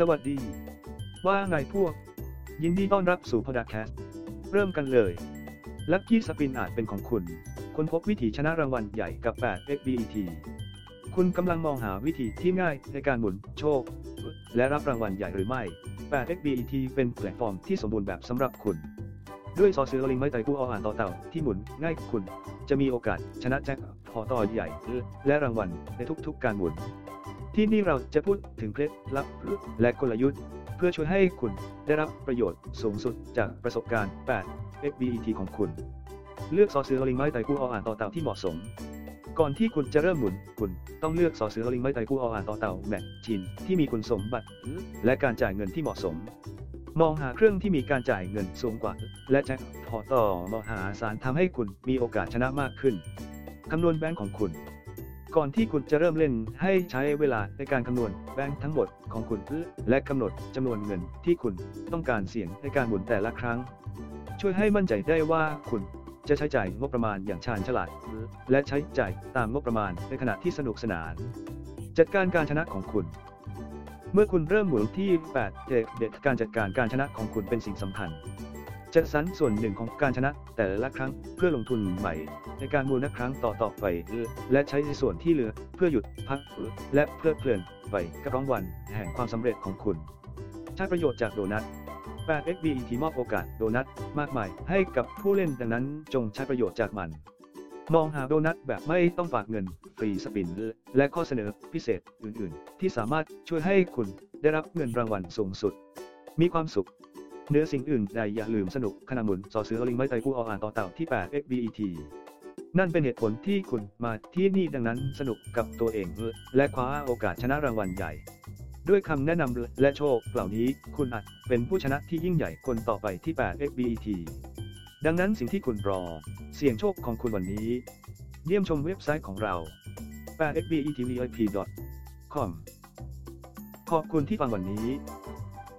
สวัสดี ว่าไงพวก ยินดีต้อนรับสู่พอดแคสต์เริ่มกันเลยลัคกี้สปินอาจเป็นของคุณค้นพบวิธีชนะรางวัลใหญ่กับ 8 XBET คุณกำลังมองหาวิธีที่ง่ายในการหมุนโชค และรับรางวัลใหญ่หรือไม่ 8 XBET เป็นแพลตฟอร์มที่สมบูรณ์แบบสำหรับคุณ ด้วยซอสซื้อลิงไม่ไตกู้ออ่านต่อเต่าที่หมุนง่ายคุณ จะมีโอกาสชนะแจ็คพอตต่อใหญ่ และรางวัลในทุกๆการหมุน ที่นี่เราจะพูดถึงเคล็ดลับและกลยุทธ์ เพื่อช่วยให้คุณได้รับประโยชน์สูงสุดจากประสบการณ์8 XBET ของคุณ เลือกซอสือลิงไม่ไตกู้เอาอ่านต่อเต่าที่เหมาะสม ก่อนที่คุณจะเริ่มหมุน คุณต้องเลือกซอสือลิงไม่ไตกู้เอาอ่านต่อเต่าแมทชินที่มีคุณสมบัติ และการจ่ายเงินที่เหมาะสม มองหาเครื่องที่มีการจ่ายเงินสูงกว่า และแจ็คพอตต่อมหาศาลทำให้คุณมีโอกาสชนะมากขึ้นคำนวณแบงค์ของคุณ ก่อนที่คุณจะเริ่มเล่นให้ใช้เวลาในการคำนวณแบงค์ทั้งหมดของคุณและกำหนดจำนวนเงินที่คุณต้องการเสี่ยงในการหมุนแต่ละครั้ง ช่วยให้มั่นใจได้ว่าคุณจะใช้จ่ายงบประมาณอย่างชาญฉลาด และใช้จ่ายตามงบประมาณในขณะที่สนุกสนาน จัดการการชนะของคุณ เมื่อคุณเริ่มหมุนที่ 8 เด็กเด็ดการจัดการการชนะของคุณเป็นสิ่งสำคัญ จัดสรรส่วนหนึ่งของการชนะแต่ละครั้งเพื่อลงทุนใหม่ ในการหมุนนักครั้งต่อต่อไป และใช้ส่วนที่เหลือเพื่อหยุดพักและเพลิดเพลินไปกับรางวัลแห่งความสำเร็จของคุณ ใช้ประโยชน์จากโดนัท 8 XBET มอบโอกาสโดนัทมากมายให้กับผู้เล่นดังนั้นจงใช้ประโยชน์จากมันมองหาโดนัทแบบไม่ต้องฝากเงิน ฟรีสปิน และข้อเสนอพิเศษอื่น ๆ ที่สามารถช่วยให้คุณได้รับเงินรางวัลสูงสุด มีความสุข เนื้อสิ่งอื่นใดอย่าลืมสนุกขณะหมุนสอซื้อลิงไม่ไตกู้ออ่านต่อเต่าที่ 8 XBET นั่นเป็นเหตุผลที่คุณมาที่นี่ดังนั้นสนุกกับตัวเองและคว้าโอกาสชนะรางวัลใหญ่ ด้วยคำแนะนำและโชคเหล่านี้คุณอาจเป็นผู้ชนะที่ยิ่งใหญ่คนต่อไปที่ 8 XBET ดังนั้นสิ่งที่คุณรอ เสี่ยงโชคของคุณวันนี้ เยี่ยมชมเว็บไซต์ของเรา 8xbetvip.com ขอบคุณที่ฟังวันนี้